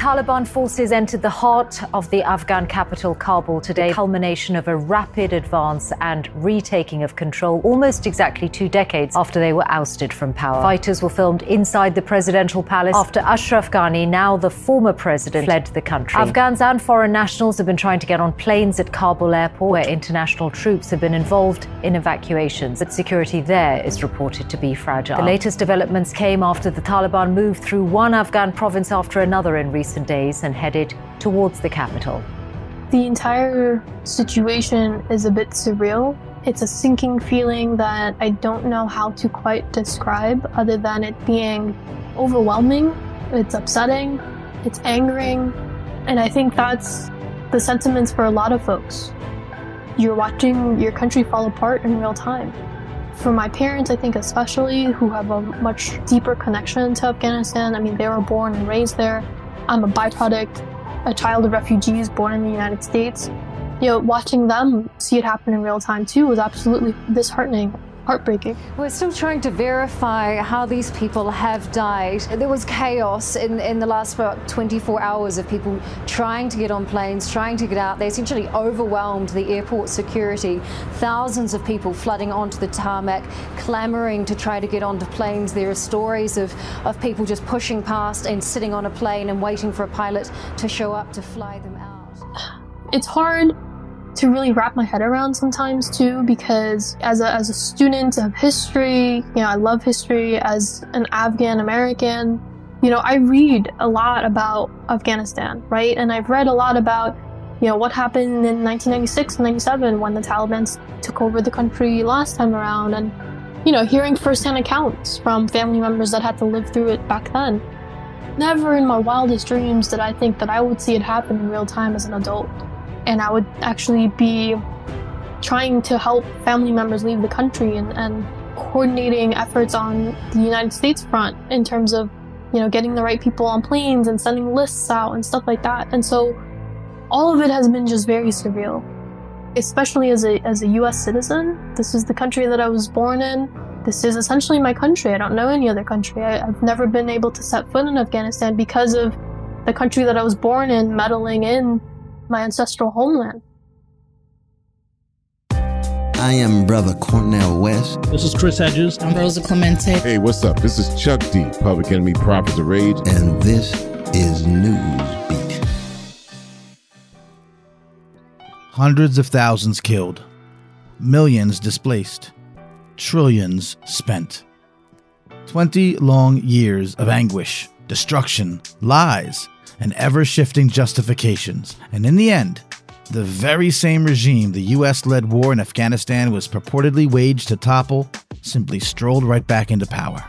Taliban forces entered the heart of the Afghan capital, Kabul, today, culmination of a rapid advance and retaking of control almost exactly two decades after they were ousted from power. Fighters were filmed inside the presidential palace after Ashraf Ghani, now the former president, fled the country. Afghans and foreign nationals have been trying to get on planes at Kabul airport, where international troops have been involved in evacuations, but security there is reported to be fragile. The latest developments came after the Taliban moved through one Afghan province after another in recent days and headed towards the capital. The entire situation is a bit surreal. It's a sinking feeling that I don't know how to quite describe other than it being overwhelming, it's upsetting, it's angering, and I think that's the sentiments for a lot of folks. You're watching your country fall apart in real time. For my parents, I think especially, who have a much deeper connection to Afghanistan, I mean, they were born and raised there. I'm a byproduct, a child of refugees born in the United States. You know, watching them see it happen in real time too was absolutely disheartening heartbreaking. We're still trying to verify how these people have died. There was chaos in, in the last about 24 hours of people trying to get on planes, trying to get out. They essentially overwhelmed the airport security. Thousands of people flooding onto the tarmac, clamoring to try to get onto planes. There are stories of, of people just pushing past and sitting on a plane and waiting for a pilot to show up to fly them out. It's hard to really wrap my head around sometimes too because as a, as a student of history you know i love history as an afghan american. You know i read a lot about afghanistan right? And i've read a lot about you know what happened in 1996 and 97 when the taliban took over the country last time around. And you know hearing firsthand accounts from family members that had to live through it back then. Never in my wildest dreams did i think that i would see it happen in real time as an adult and I would actually be trying to help family members leave the country and, and coordinating efforts on the United States front in terms of, you know, getting the right people on planes and sending lists out and stuff like that. And so all of it has been just very surreal. Especially as a, as a US citizen, this is the country that I was born in. This is essentially my country. I don't know any other country. I, I've never been able to set foot in Afghanistan because of the country that I was born in meddling in my ancestral homeland. I am Brother Cornel West. This is Chris Hedges. I'm Rosa Clemente. Hey, what's up? This is Chuck D, Public Enemy Prophets of Rage. And this is Newsbeat. Hundreds of thousands killed, millions displaced, trillions spent. 20 long years of anguish, destruction, lies, and ever shifting justifications. And in the end, the very same regime the US led war in Afghanistan was purportedly waged to topple simply strolled right back into power.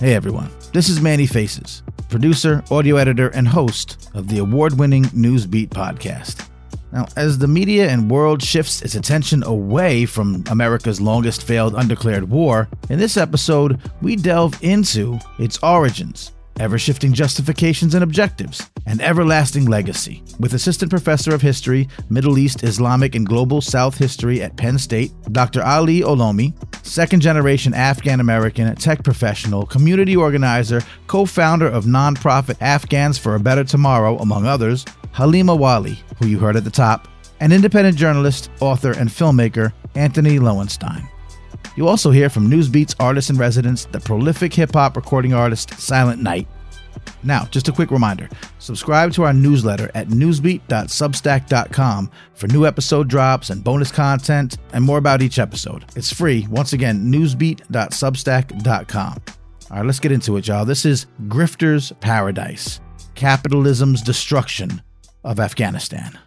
Hey everyone, this is Manny Faces, producer, audio editor, and host of the award winning Newsbeat podcast. Now, as the media and world shifts its attention away from America's longest failed undeclared war, in this episode, we delve into its origins, ever shifting justifications and objectives, and everlasting legacy. With Assistant Professor of History, Middle East, Islamic, and Global South History at Penn State, Dr. Ali Olomi, second generation Afghan American, tech professional, community organizer, co founder of nonprofit Afghans for a Better Tomorrow, among others, Halima Wali, who you heard at the top, and independent journalist, author, and filmmaker Antony Loewenstein. You'll also hear from Newsbeat's artist in residence, the prolific hip hop recording artist Silent Knight. Now, just a quick reminder subscribe to our newsletter at newsbeat.substack.com for new episode drops and bonus content and more about each episode. It's free. Once again, newsbeat.substack.com. All right, let's get into it, y'all. This is Grifter's Paradise Capitalism's Destruction of Afghanistan.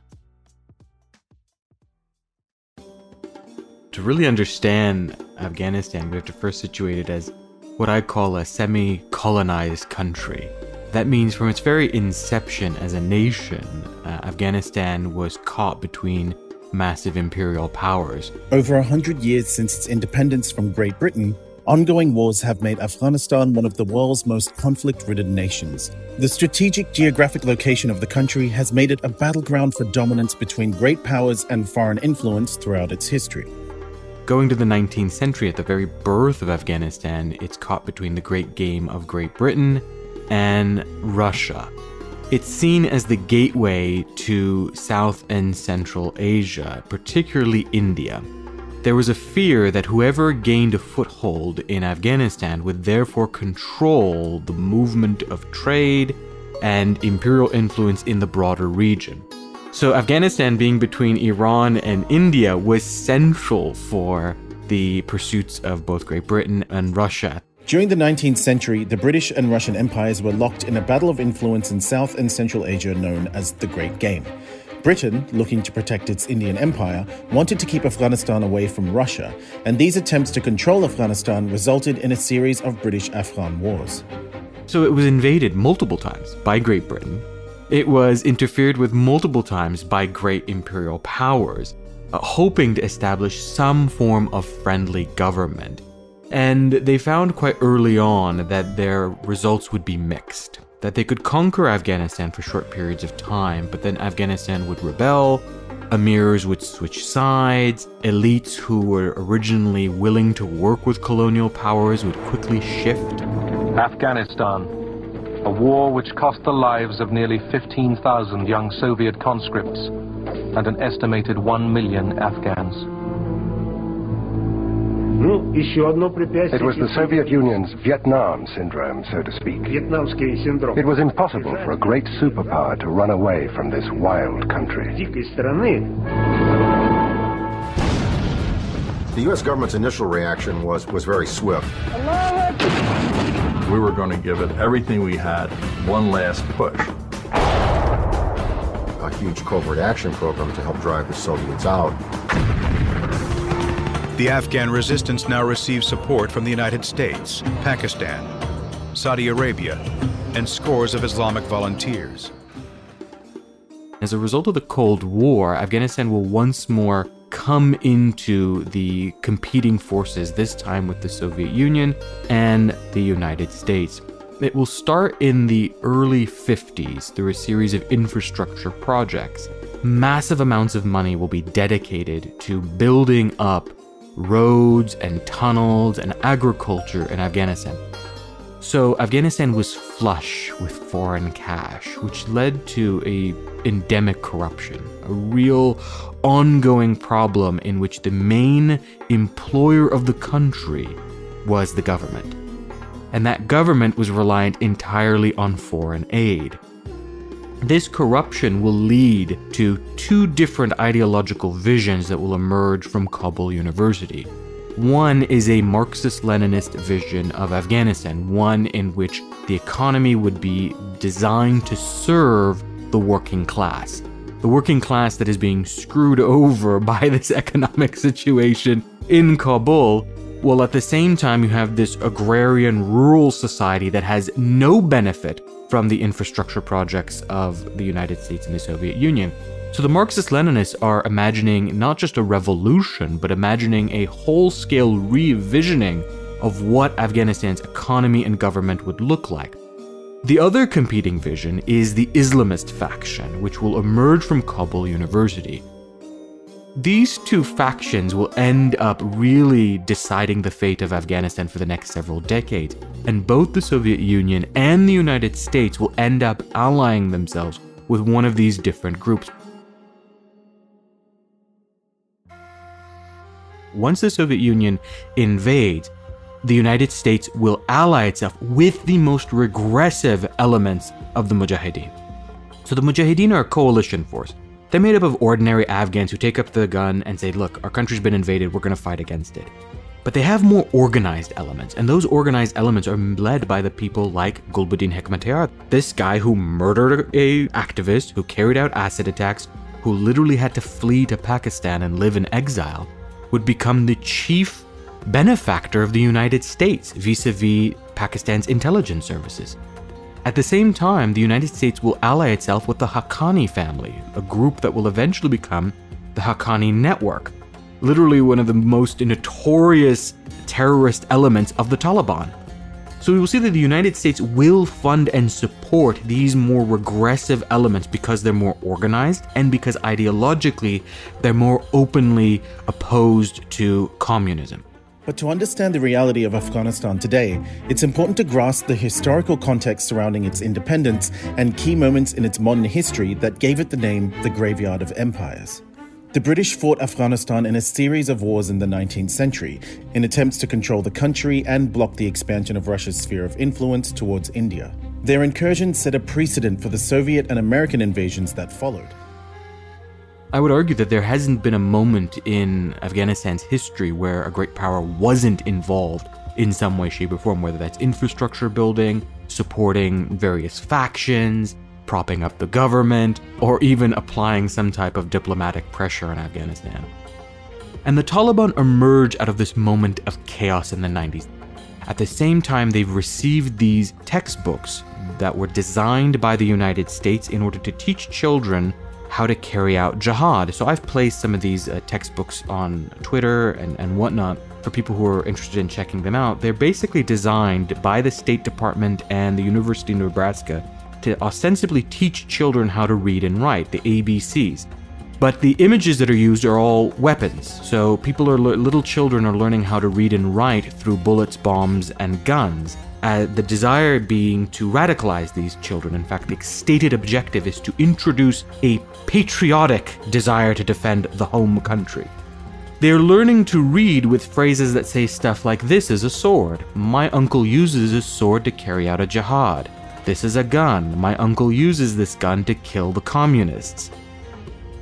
To really understand Afghanistan, we have to first situate it as what I call a semi colonized country. That means from its very inception as a nation, uh, Afghanistan was caught between massive imperial powers. Over a hundred years since its independence from Great Britain, ongoing wars have made Afghanistan one of the world's most conflict ridden nations. The strategic geographic location of the country has made it a battleground for dominance between great powers and foreign influence throughout its history. Going to the 19th century, at the very birth of Afghanistan, it's caught between the great game of Great Britain and Russia. It's seen as the gateway to South and Central Asia, particularly India. There was a fear that whoever gained a foothold in Afghanistan would therefore control the movement of trade and imperial influence in the broader region. So, Afghanistan being between Iran and India was central for the pursuits of both Great Britain and Russia. During the 19th century, the British and Russian empires were locked in a battle of influence in South and Central Asia known as the Great Game. Britain, looking to protect its Indian empire, wanted to keep Afghanistan away from Russia, and these attempts to control Afghanistan resulted in a series of British Afghan wars. So it was invaded multiple times by Great Britain. It was interfered with multiple times by great imperial powers, uh, hoping to establish some form of friendly government. And they found quite early on that their results would be mixed that they could conquer Afghanistan for short periods of time, but then Afghanistan would rebel, emirs would switch sides, elites who were originally willing to work with colonial powers would quickly shift. Afghanistan, a war which cost the lives of nearly 15,000 young Soviet conscripts and an estimated 1 million Afghans. It was the Soviet Union's Vietnam syndrome, so to speak. It was impossible for a great superpower to run away from this wild country. The U.S. government's initial reaction was, was very swift. We were going to give it everything we had, one last push. A huge covert action program to help drive the Soviets out. The Afghan resistance now receives support from the United States, Pakistan, Saudi Arabia, and scores of Islamic volunteers. As a result of the Cold War, Afghanistan will once more come into the competing forces, this time with the Soviet Union and the United States. It will start in the early 50s through a series of infrastructure projects. Massive amounts of money will be dedicated to building up roads and tunnels and agriculture in Afghanistan. So Afghanistan was flush with foreign cash, which led to a endemic corruption, a real ongoing problem in which the main employer of the country was the government. And that government was reliant entirely on foreign aid. This corruption will lead to two different ideological visions that will emerge from Kabul University. One is a Marxist Leninist vision of Afghanistan, one in which the economy would be designed to serve the working class. The working class that is being screwed over by this economic situation in Kabul while at the same time you have this agrarian rural society that has no benefit from the infrastructure projects of the United States and the Soviet Union. So the Marxist Leninists are imagining not just a revolution, but imagining a whole scale revisioning of what Afghanistan's economy and government would look like. The other competing vision is the Islamist faction, which will emerge from Kabul University. These two factions will end up really deciding the fate of Afghanistan for the next several decades, and both the Soviet Union and the United States will end up allying themselves with one of these different groups. Once the Soviet Union invades, the United States will ally itself with the most regressive elements of the Mujahideen. So the Mujahideen are a coalition force. They're made up of ordinary Afghans who take up the gun and say, look, our country's been invaded, we're to fight against it. But they have more organized elements, and those organized elements are led by the people like Gulbuddin Hekmatyar, this guy who murdered a activist, who carried out acid attacks, who literally had to flee to Pakistan and live in exile, would become the chief benefactor of the United States vis-a-vis Pakistan's intelligence services. At the same time, the United States will ally itself with the Haqqani family, a group that will eventually become the Haqqani Network, literally one of the most notorious terrorist elements of the Taliban. So we will see that the United States will fund and support these more regressive elements because they're more organized and because ideologically they're more openly opposed to communism. But to understand the reality of Afghanistan today, it's important to grasp the historical context surrounding its independence and key moments in its modern history that gave it the name the Graveyard of Empires. The British fought Afghanistan in a series of wars in the 19th century in attempts to control the country and block the expansion of Russia's sphere of influence towards India. Their incursion set a precedent for the Soviet and American invasions that followed. I would argue that there hasn't been a moment in Afghanistan's history where a great power wasn't involved in some way, shape, or form, whether that's infrastructure building, supporting various factions, propping up the government, or even applying some type of diplomatic pressure on Afghanistan. And the Taliban emerge out of this moment of chaos in the 90s. At the same time, they've received these textbooks that were designed by the United States in order to teach children how to carry out jihad. So I've placed some of these uh, textbooks on Twitter and, and whatnot for people who are interested in checking them out. They're basically designed by the State Department and the University of Nebraska to ostensibly teach children how to read and write, the ABCs. But the images that are used are all weapons. So people are little children are learning how to read and write through bullets, bombs, and guns. Uh, the desire being to radicalize these children. In fact, the stated objective is to introduce a patriotic desire to defend the home country. They're learning to read with phrases that say stuff like, This is a sword. My uncle uses a sword to carry out a jihad. This is a gun. My uncle uses this gun to kill the communists.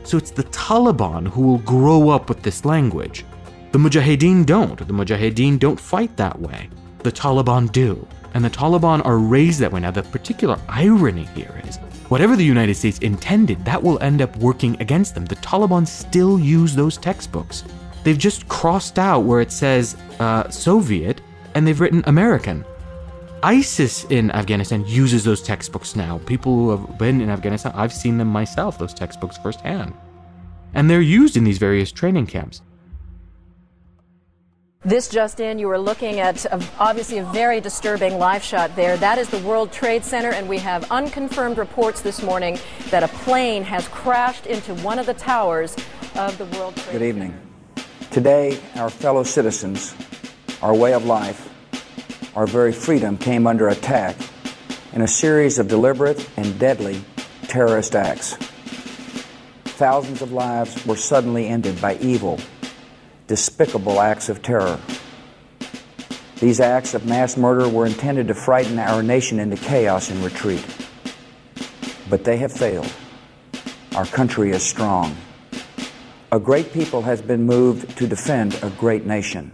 So it's the Taliban who will grow up with this language. The Mujahideen don't. The Mujahideen don't fight that way. The Taliban do. And the Taliban are raised that way. Now, the particular irony here is whatever the United States intended, that will end up working against them. The Taliban still use those textbooks. They've just crossed out where it says uh, Soviet and they've written American. ISIS in Afghanistan uses those textbooks now. People who have been in Afghanistan, I've seen them myself, those textbooks firsthand. And they're used in these various training camps. This just in, you are looking at a, obviously a very disturbing live shot there. That is the World Trade Center, and we have unconfirmed reports this morning that a plane has crashed into one of the towers of the World Trade Center. Good evening. Today, our fellow citizens, our way of life, our very freedom came under attack in a series of deliberate and deadly terrorist acts. Thousands of lives were suddenly ended by evil, despicable acts of terror. These acts of mass murder were intended to frighten our nation into chaos and retreat. But they have failed. Our country is strong. A great people has been moved to defend a great nation.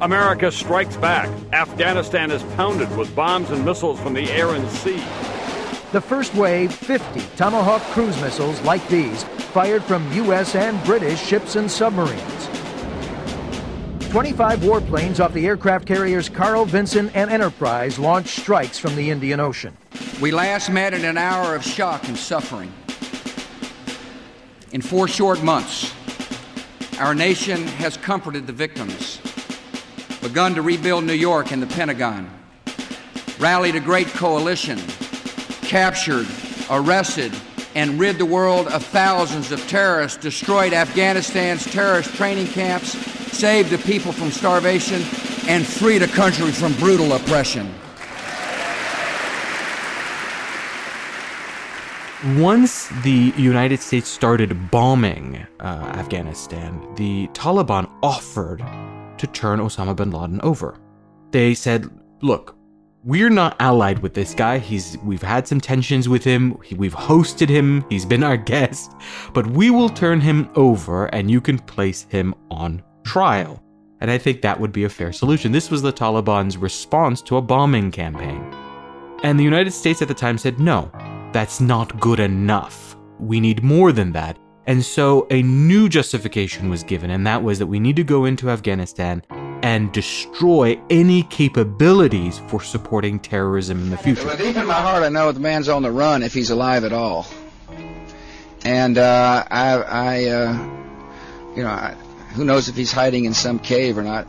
America strikes back. Afghanistan is pounded with bombs and missiles from the air and sea. The first wave, 50 Tomahawk cruise missiles like these, fired from U.S. and British ships and submarines. 25 warplanes off the aircraft carriers Carl Vinson and Enterprise launched strikes from the Indian Ocean. We last met in an hour of shock and suffering. In four short months, our nation has comforted the victims begun to rebuild New York and the Pentagon, rallied a great coalition, captured, arrested, and rid the world of thousands of terrorists, destroyed Afghanistan's terrorist training camps, saved the people from starvation, and freed a country from brutal oppression. Once the United States started bombing uh, Afghanistan, the Taliban offered to turn Osama bin Laden over. They said, look, we're not allied with this guy. He's we've had some tensions with him. We've hosted him. He's been our guest, but we will turn him over and you can place him on trial. And I think that would be a fair solution. This was the Taliban's response to a bombing campaign. And the United States at the time said, "No, that's not good enough. We need more than that. And so a new justification was given, and that was that we need to go into Afghanistan and destroy any capabilities for supporting terrorism in the future. Well, deep in my heart, I know the man's on the run if he's alive at all. And uh, I, I uh, you know, I, who knows if he's hiding in some cave or not.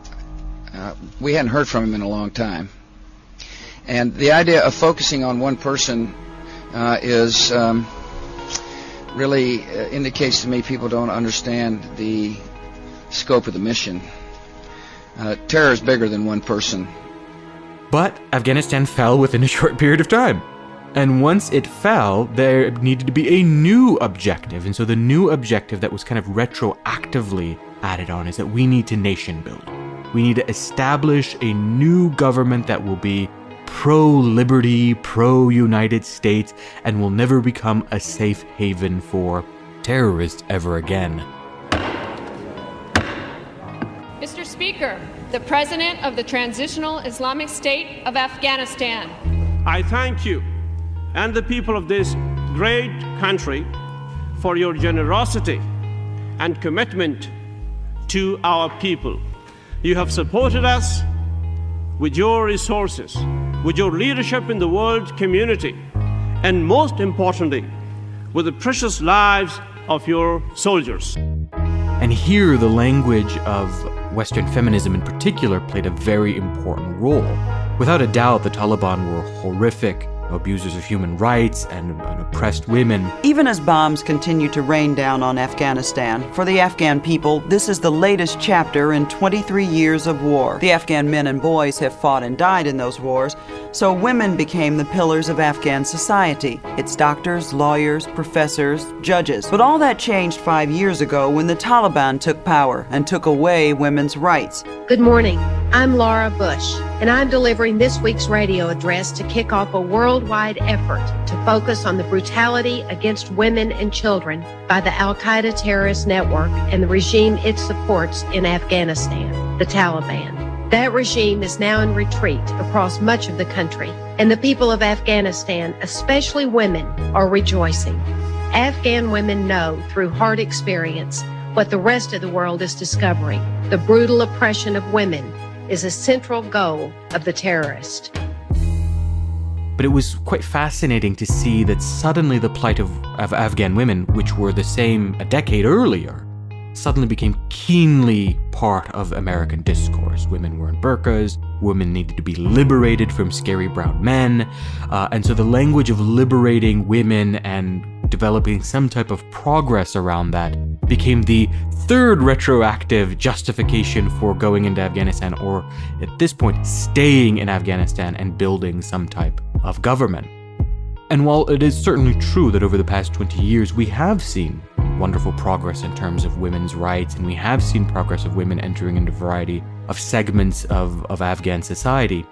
Uh, we hadn't heard from him in a long time. And the idea of focusing on one person uh, is. Um, really uh, indicates to me people don't understand the scope of the mission. Uh, terror is bigger than one person. But Afghanistan fell within a short period of time. And once it fell, there needed to be a new objective. And so the new objective that was kind of retroactively added on is that we need to nation build. We need to establish a new government that will be pro liberty, pro United States, and will never become a safe haven for terrorists ever again. Speaker, the President of the Transitional Islamic State of Afghanistan. I thank you and the people of this great country for your generosity and commitment to our people. You have supported us with your resources, with your leadership in the world community, and most importantly, with the precious lives of your soldiers. And here, the language of Western feminism in particular played a very important role. Without a doubt, the Taliban were horrific abusers of human rights and, and, oppressed women. Even as bombs continue to rain down on Afghanistan, for the Afghan people, this is the latest chapter in 23 years of war. The Afghan men and boys have fought and died in those wars, so women became the pillars of Afghan society. It's doctors, lawyers, professors, judges. But all that changed five years ago when the Taliban took power and took away women's rights. Good morning. I'm Laura Bush, and I'm delivering this week's radio address to kick off a worldwide effort to focus on the brutality against women and children by the Al Qaeda terrorist network and the regime it supports in Afghanistan, the Taliban. That regime is now in retreat across much of the country, and the people of Afghanistan, especially women, are rejoicing. Afghan women know through hard experience what the rest of the world is discovering the brutal oppression of women is a central goal of the terrorist. But it was quite fascinating to see that suddenly the plight of, of Afghan women, which were the same a decade earlier, suddenly became keenly part of American discourse. Women were in burqas, women needed to be liberated from scary brown men, uh, and so the language of liberating women and developing some type of progress around that became the third retroactive justification for going into Afghanistan, or at this point, staying in Afghanistan and building some type of government. And while it is certainly true that over the past 20 years we have seen wonderful progress in terms of women's rights, and we have seen progress of women entering into a variety of segments of, of Afghan society,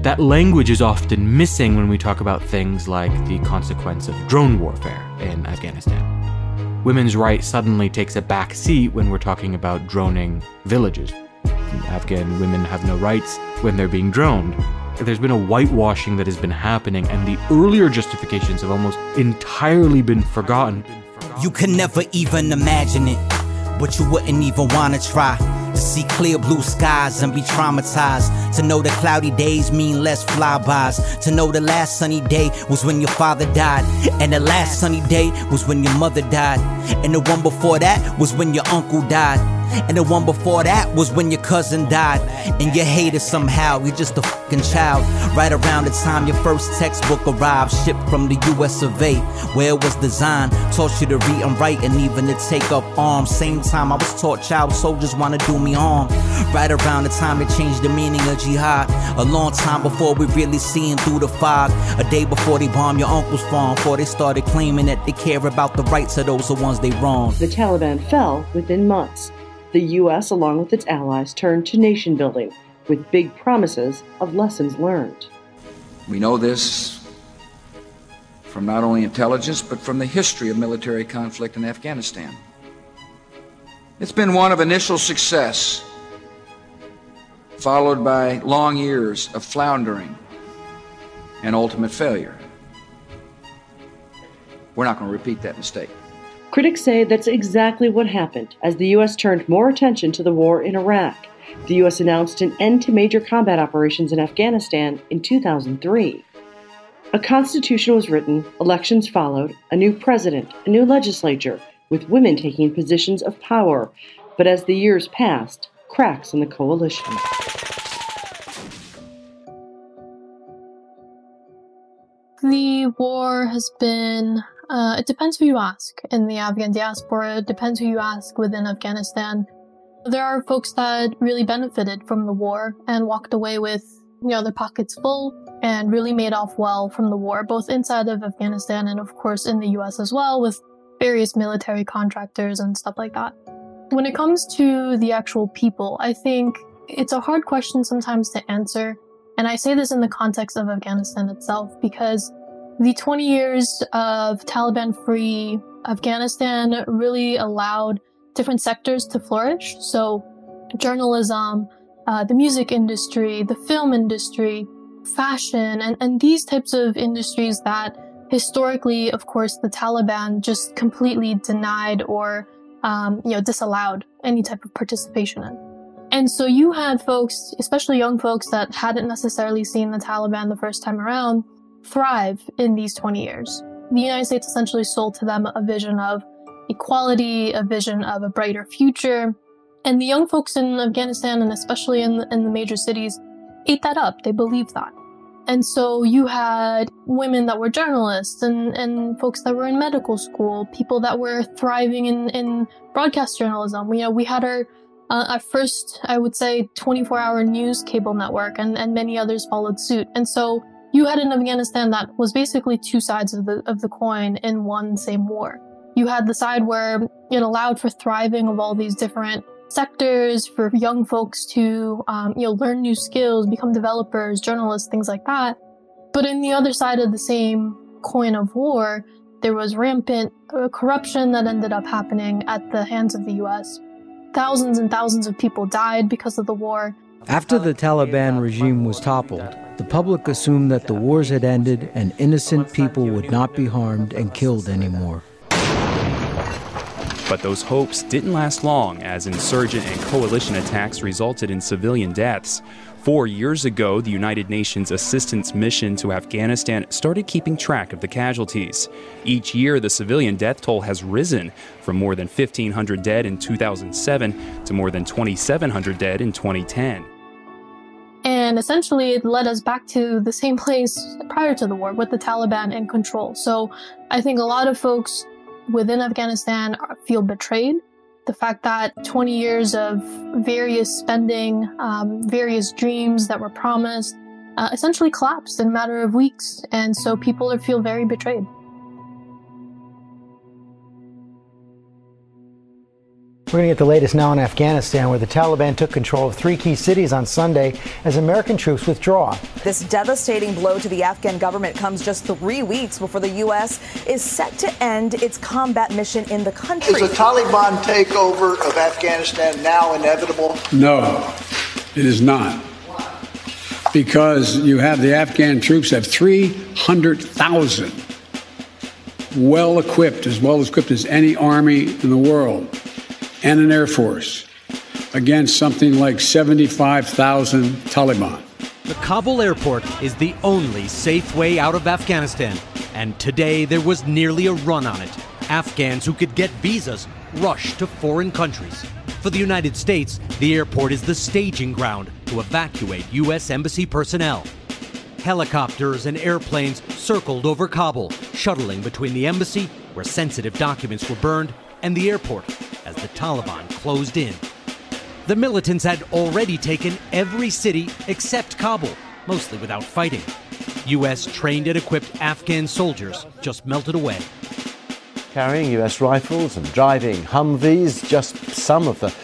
that language is often missing when we talk about things like the consequence of drone warfare in Afghanistan. Women's rights suddenly takes a back seat when we're talking about droning villages. Afghan women have no rights when they're being droned. There's been a whitewashing that has been happening, and the earlier justifications have almost entirely been forgotten. You can never even imagine it, but you wouldn't even want to try. To see clear blue skies and be traumatized. To know that cloudy days mean less flybys. To know the last sunny day was when your father died. And the last sunny day was when your mother died. And the one before that was when your uncle died. And the one before that was when your cousin died. And you hated somehow, you're just a fucking child. Right around the time your first textbook arrived, shipped from the US of A, where it was designed. Taught you to read and write and even to take up arms. Same time I was taught child soldiers wanna do me harm. Right around the time it changed the meaning of jihad. A long time before we really seen through the fog. A day before they bombed your uncle's farm, before they started claiming that they care about the rights of those the ones they wrong. The Taliban fell within months the U.S., along with its allies, turned to nation building with big promises of lessons learned. We know this from not only intelligence, but from the history of military conflict in Afghanistan. It's been one of initial success, followed by long years of floundering and ultimate failure. We're not going to repeat that mistake. Critics say that's exactly what happened as the U.S. turned more attention to the war in Iraq. The U.S. announced an end to major combat operations in Afghanistan in 2003. A constitution was written, elections followed, a new president, a new legislature, with women taking positions of power. But as the years passed, cracks in the coalition. The war has been uh, it depends who you ask in the Afghan diaspora. It depends who you ask within Afghanistan. There are folks that really benefited from the war and walked away with, you know, their pockets full and really made off well from the war, both inside of Afghanistan and, of course, in the US as well, with various military contractors and stuff like that. When it comes to the actual people, I think it's a hard question sometimes to answer. And I say this in the context of Afghanistan itself because the 20 years of Taliban free Afghanistan really allowed different sectors to flourish. So, journalism, uh, the music industry, the film industry, fashion, and, and these types of industries that historically, of course, the Taliban just completely denied or, um, you know, disallowed any type of participation in. And so you had folks, especially young folks that hadn't necessarily seen the Taliban the first time around, thrive in these 20 years. The United States essentially sold to them a vision of equality, a vision of a brighter future. And the young folks in Afghanistan, and especially in the, in the major cities, ate that up. They believed that. And so you had women that were journalists and, and folks that were in medical school, people that were thriving in, in broadcast journalism. You know, we had our, uh, our first, I would say, 24 hour news cable network and, and many others followed suit. And so you had in Afghanistan that was basically two sides of the, of the coin in one same war. You had the side where it allowed for thriving of all these different sectors for young folks to, um, you know, learn new skills, become developers, journalists, things like that. But in the other side of the same coin of war, there was rampant uh, corruption that ended up happening at the hands of the U.S. Thousands and thousands of people died because of the war. After the Taliban regime was toppled, the public assumed that the wars had ended and innocent people would not be harmed and killed anymore. But those hopes didn't last long as insurgent and coalition attacks resulted in civilian deaths. Four years ago, the United Nations Assistance Mission to Afghanistan started keeping track of the casualties. Each year, the civilian death toll has risen from more than 1,500 dead in 2007 to more than 2,700 dead in 2010. And essentially, it led us back to the same place prior to the war with the Taliban in control. So I think a lot of folks within Afghanistan feel betrayed. The fact that 20 years of various spending, um, various dreams that were promised, uh, essentially collapsed in a matter of weeks. And so people feel very betrayed. We're going to get the latest now in Afghanistan, where the Taliban took control of three key cities on Sunday as American troops withdraw. This devastating blow to the Afghan government comes just three weeks before the U.S. is set to end its combat mission in the country. Is a Taliban takeover of Afghanistan now inevitable? No, it is not. Because you have the Afghan troops have 300,000 well equipped, as well equipped as any army in the world and an Air Force against something like 75,000 Taliban. The Kabul airport is the only safe way out of Afghanistan, and today there was nearly a run on it. Afghans who could get visas rushed to foreign countries. For the United States, the airport is the staging ground to evacuate U.S. Embassy personnel. Helicopters and airplanes circled over Kabul, shuttling between the embassy, where sensitive documents were burned, and the airport as the Taliban closed in. The militants had already taken every city except Kabul, mostly without fighting. U.S. trained and equipped Afghan soldiers just melted away carrying US rifles and driving Humvees, just some of the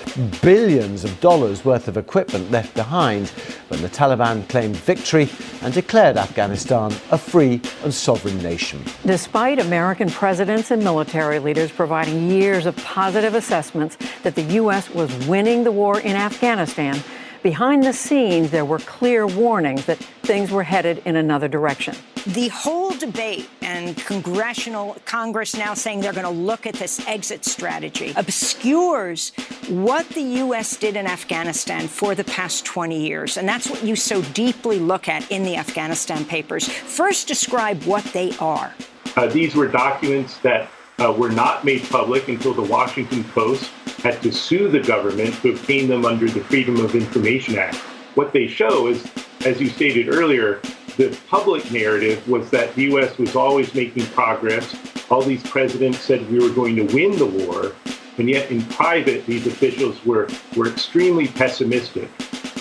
billions of dollars worth of equipment left behind when the Taliban claimed victory and declared Afghanistan a free and sovereign nation. Despite American presidents and military leaders providing years of positive assessments that the U.S. was winning the war in Afghanistan, behind the scenes there were clear warnings that things were headed in another direction. The whole debate and congressional Congress now saying they're going to look at this exit strategy obscures what the U.S. did in Afghanistan for the past 20 years. And that's what you so deeply look at in the Afghanistan papers. First, describe what they are. Uh, these were documents that uh, were not made public until the Washington Post had to sue the government to obtain them under the Freedom of Information Act. What they show is, as you stated earlier, the public narrative was that the U.S. was always making progress. All these presidents said we were going to win the war. And yet, in private, these officials were, were extremely pessimistic.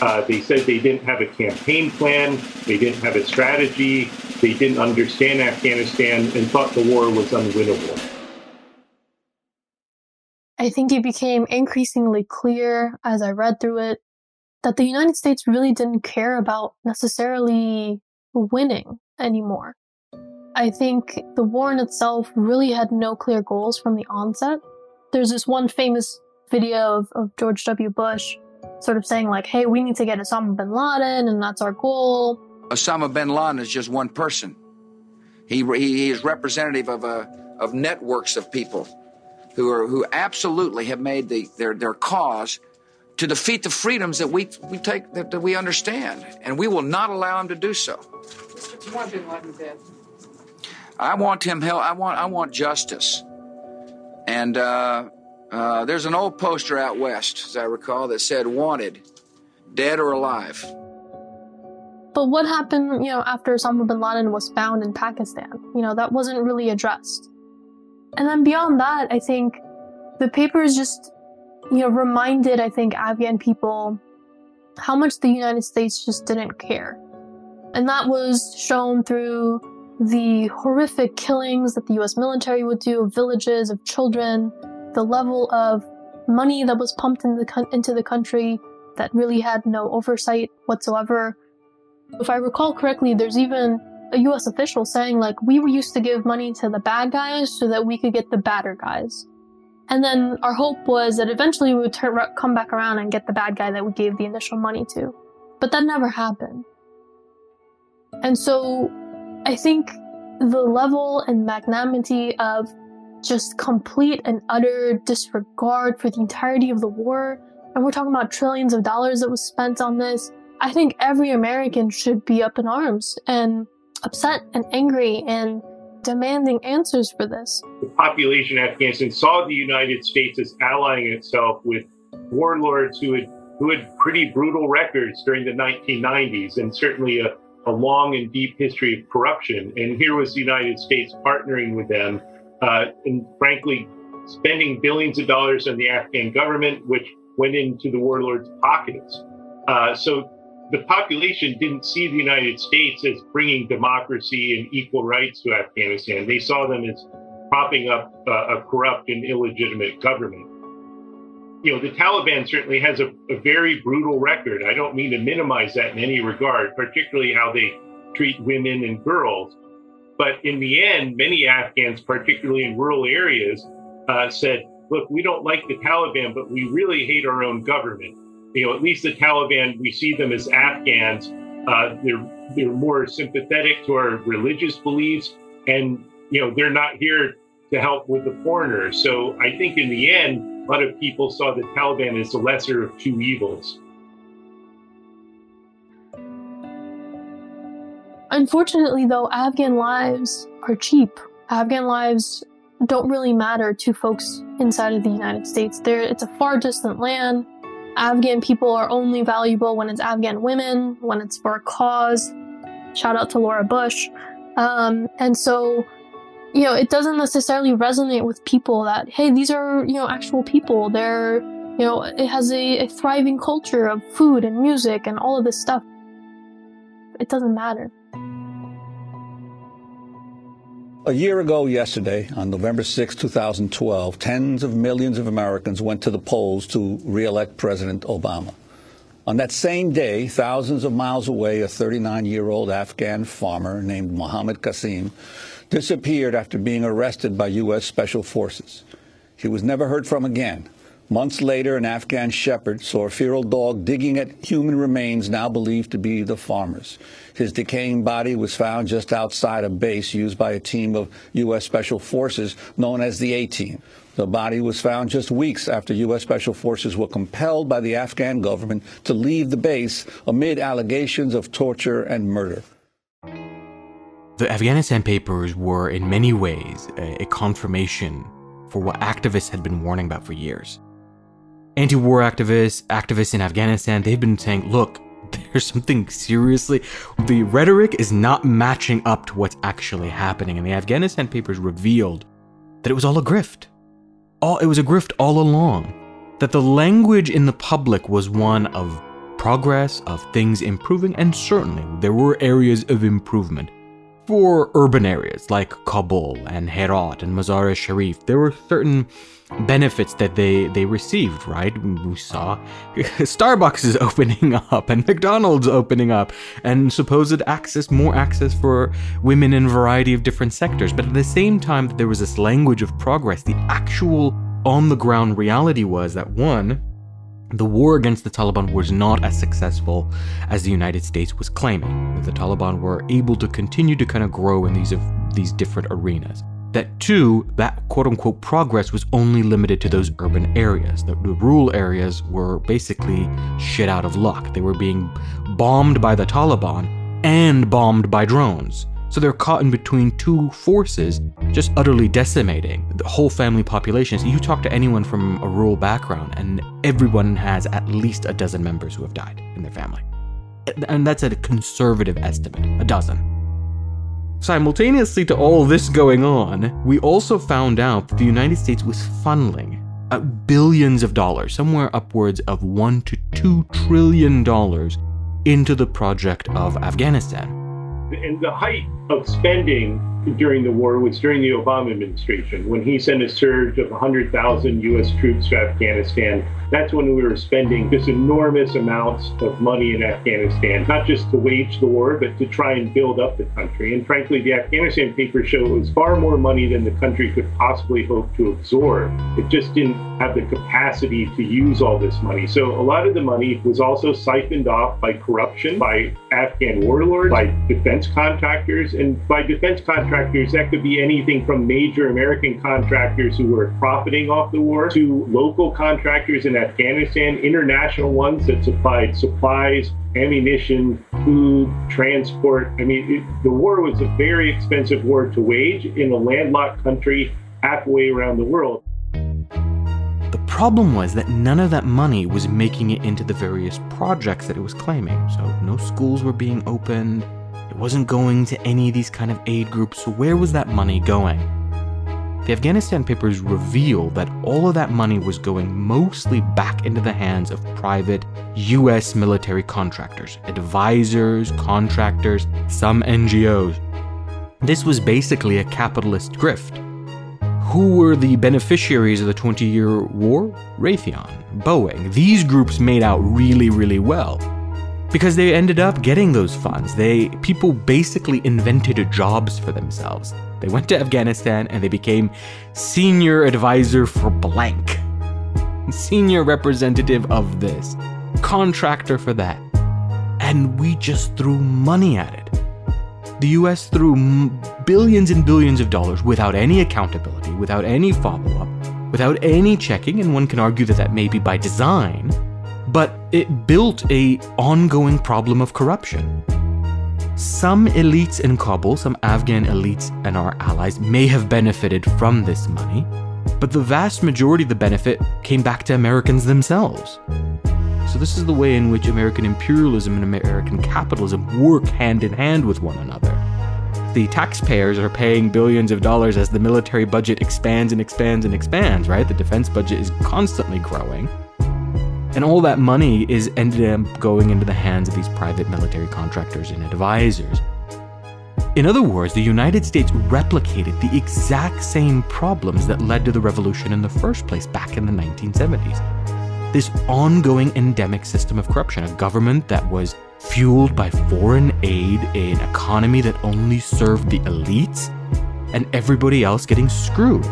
Uh, they said they didn't have a campaign plan, they didn't have a strategy, they didn't understand Afghanistan, and thought the war was unwinnable. I think it became increasingly clear as I read through it that the United States really didn't care about necessarily winning anymore. I think the war in itself really had no clear goals from the onset. There's this one famous video of, of George W. Bush sort of saying, like, hey, we need to get Osama bin Laden, and that's our goal. Osama bin Laden is just one person. He, he is representative of, a, of networks of people who, are, who absolutely have made the, their, their cause to defeat the freedoms that we, we take that, that we understand, and we will not allow him to do so. You Bin Laden dead? I want him held. I want I want justice. And uh, uh, there's an old poster out west, as I recall, that said "Wanted, dead or alive." But what happened, you know, after Osama bin Laden was found in Pakistan? You know, that wasn't really addressed. And then beyond that, I think the papers just, you know, reminded, I think, Afghan people how much the United States just didn't care. And that was shown through the horrific killings that the US military would do of villages, of children, the level of money that was pumped into the, into the country that really had no oversight whatsoever. If I recall correctly, there's even a US official saying, like, we used to give money to the bad guys so that we could get the badder guys. And then our hope was that eventually we would turn, come back around and get the bad guy that we gave the initial money to. But that never happened. And so I think the level and magnanimity of just complete and utter disregard for the entirety of the war, and we're talking about trillions of dollars that was spent on this, I think every American should be up in arms and upset and angry and demanding answers for this. The population of Afghanistan saw the United States as allying itself with warlords who had who had pretty brutal records during the 1990s and certainly a a long and deep history of corruption. And here was the United States partnering with them uh, and, frankly, spending billions of dollars on the Afghan government, which went into the warlords' pockets. Uh, so the population didn't see the United States as bringing democracy and equal rights to Afghanistan. They saw them as propping up uh, a corrupt and illegitimate government you know, the Taliban certainly has a, a, very brutal record. I don't mean to minimize that in any regard, particularly how they treat women and girls. But in the end, many Afghans, particularly in rural areas, uh, said, look, we don't like the Taliban, but we really hate our own government. You know, at least the Taliban, we see them as Afghans. Uh, they're, they're more sympathetic to our religious beliefs. And, you know, they're not here to help with the foreigners. So I think in the end, a lot of people saw the Taliban as the lesser of two evils. Unfortunately, though, Afghan lives are cheap. Afghan lives don't really matter to folks inside of the United States. There, it's a far distant land. Afghan people are only valuable when it's Afghan women, when it's for a cause. Shout out to Laura Bush. Um, and so you know, it doesn't necessarily resonate with people that, hey, these are, you know, actual people. They're, you know, it has a, a thriving culture of food and music and all of this stuff. It doesn't matter. A year ago yesterday, on November 6, 2012, tens of millions of Americans went to the polls to re-elect President Obama. On that same day, thousands of miles away, a 39-year-old Afghan farmer named Mohammed Qasim disappeared after being arrested by U.S. Special Forces. He was never heard from again. Months later, an Afghan shepherd saw a feral dog digging at human remains now believed to be the farmer's. His decaying body was found just outside a base used by a team of U.S. Special Forces known as the A-Team. The body was found just weeks after U.S. Special Forces were compelled by the Afghan government to leave the base amid allegations of torture and murder. The Afghanistan Papers were, in many ways, a, a confirmation for what activists had been warning about for years. Anti war activists, activists in Afghanistan, they've been saying, look, there's something seriously. The rhetoric is not matching up to what's actually happening. And the Afghanistan Papers revealed that it was all a grift. all it was a grift all along. That the language in the public was one of progress, of things improving, and certainly there were areas of improvement. For urban areas like Kabul and Herat and Mazar-e-Sharif, there were certain benefits that they, they received, right? We saw Starbucks is opening up and McDonald's opening up and supposed access, more access for women in a variety of different sectors. But at the same time, there was this language of progress. The actual on the ground reality was that one, the war against the Taliban was not as successful as the United States was claiming. The Taliban were able to continue to kind of grow in these, these different arenas that two, that quote unquote progress was only limited to those urban areas. The, the, rural areas were basically shit out of luck. They were being bombed by the Taliban and bombed by drones. So they're caught in between two forces, just utterly decimating the whole family populations. You talk to anyone from a rural background, and everyone has at least a dozen members who have died in their family. And that's a conservative estimate, a dozen. Simultaneously to all this going on, we also found out that the United States was funneling uh, billions of dollars, somewhere upwards of one to two trillion dollars, into the project of Afghanistan. And the height of spending during the war was during the Obama administration when he sent a surge of 100,000 U.S. troops to Afghanistan that's when we were spending just enormous amounts of money in Afghanistan, not just to wage the war, but to try and build up the country. And frankly, the Afghanistan papers show it was far more money than the country could possibly hope to absorb. It just didn't have the capacity to use all this money. So a lot of the money was also siphoned off by corruption, by Afghan warlords, by defense contractors. And by defense contractors, that could be anything from major American contractors who were profiting off the war to local contractors in Afghanistan, international ones that supplied supplies, ammunition, food, transport. I mean, it, the war was a very expensive war to wage in a landlocked country halfway around the world. The problem was that none of that money was making it into the various projects that it was claiming. So, no schools were being opened. Wasn't going to any of these kind of aid groups. So, where was that money going? The Afghanistan papers reveal that all of that money was going mostly back into the hands of private US military contractors, advisors, contractors, some NGOs. This was basically a capitalist grift. Who were the beneficiaries of the 20 year war? Raytheon, Boeing. These groups made out really, really well because they ended up getting those funds. They people basically invented jobs for themselves. They went to Afghanistan and they became senior advisor for blank, senior representative of this, contractor for that. And we just threw money at it. The US threw billions and billions of dollars without any accountability, without any follow up, without any checking, and one can argue that that may be by design, but it built a ongoing problem of corruption. Some elites in Kabul, some Afghan elites and our allies, may have benefited from this money, but the vast majority of the benefit came back to Americans themselves. So, this is the way in which American imperialism and American capitalism work hand in hand with one another. The taxpayers are paying billions of dollars as the military budget expands and expands and expands, right? The defense budget is constantly growing. And all that money is ended up going into the hands of these private military contractors and advisors. In other words, the United States replicated the exact same problems that led to the revolution in the first place back in the 1970s. This ongoing endemic system of corruption, a government that was fueled by foreign aid, an economy that only served the elites, and everybody else getting screwed.